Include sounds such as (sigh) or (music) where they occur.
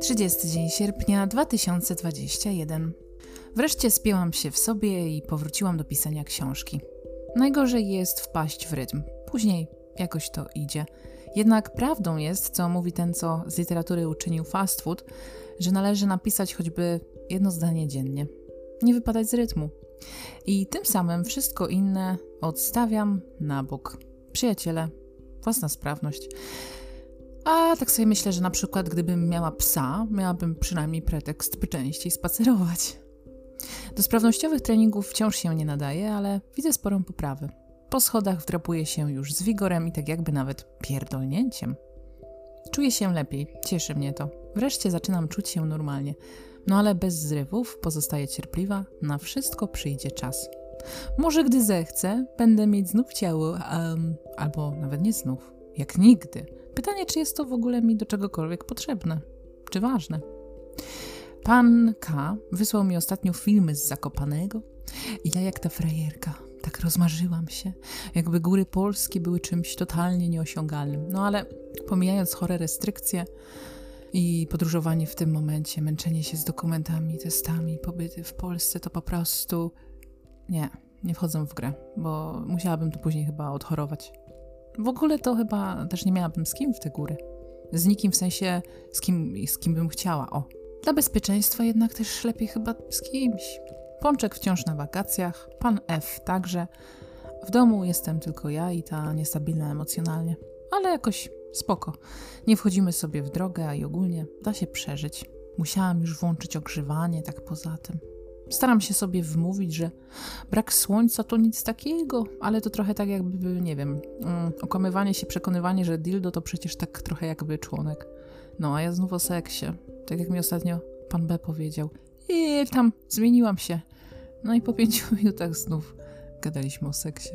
Trzydziesty dzień sierpnia 2021. Wreszcie spięłam się w sobie i powróciłam do pisania książki. Najgorzej jest wpaść w rytm. Później jakoś to idzie. Jednak prawdą jest, co mówi ten, co z literatury uczynił fast food, że należy napisać choćby jedno zdanie dziennie. Nie wypadać z rytmu. I tym samym wszystko inne odstawiam na bok. Przyjaciele, własna sprawność. A tak sobie myślę, że na przykład gdybym miała psa, miałabym przynajmniej pretekst, by częściej spacerować. Do sprawnościowych treningów wciąż się nie nadaje, ale widzę sporą poprawę. Po schodach wdrapuję się już z wigorem i tak jakby nawet pierdolnięciem. Czuję się lepiej, cieszy mnie to. Wreszcie zaczynam czuć się normalnie. No ale bez zrywów pozostaję cierpliwa, na wszystko przyjdzie czas. Może gdy zechcę, będę mieć znów ciało, um, albo nawet nie znów, jak nigdy. Pytanie, czy jest to w ogóle mi do czegokolwiek potrzebne, czy ważne. Pan K wysłał mi ostatnio filmy z Zakopanego i ja jak ta frajerka, tak rozmarzyłam się, jakby góry polskie były czymś totalnie nieosiągalnym. No ale pomijając chore restrykcje i podróżowanie w tym momencie, męczenie się z dokumentami, testami, pobyty w Polsce, to po prostu nie, nie wchodzę w grę, bo musiałabym tu później chyba odchorować. W ogóle to chyba też nie miałabym z kim w te góry. Z nikim w sensie, z kim, z kim bym chciała, o. Dla bezpieczeństwa jednak też lepiej chyba z kimś. Pączek wciąż na wakacjach, pan F także. W domu jestem tylko ja i ta niestabilna emocjonalnie. Ale jakoś spoko. Nie wchodzimy sobie w drogę, a i ogólnie da się przeżyć. Musiałam już włączyć ogrzewanie, tak poza tym. Staram się sobie wmówić, że brak słońca to nic takiego, ale to trochę tak jakby, nie wiem, um, okłamywanie się, przekonywanie, że dildo to przecież tak trochę jakby członek. No, a ja znów o seksie. Tak jak mi ostatnio pan B powiedział. I tam zmieniłam się. No i po pięciu (laughs) minutach znów gadaliśmy o seksie.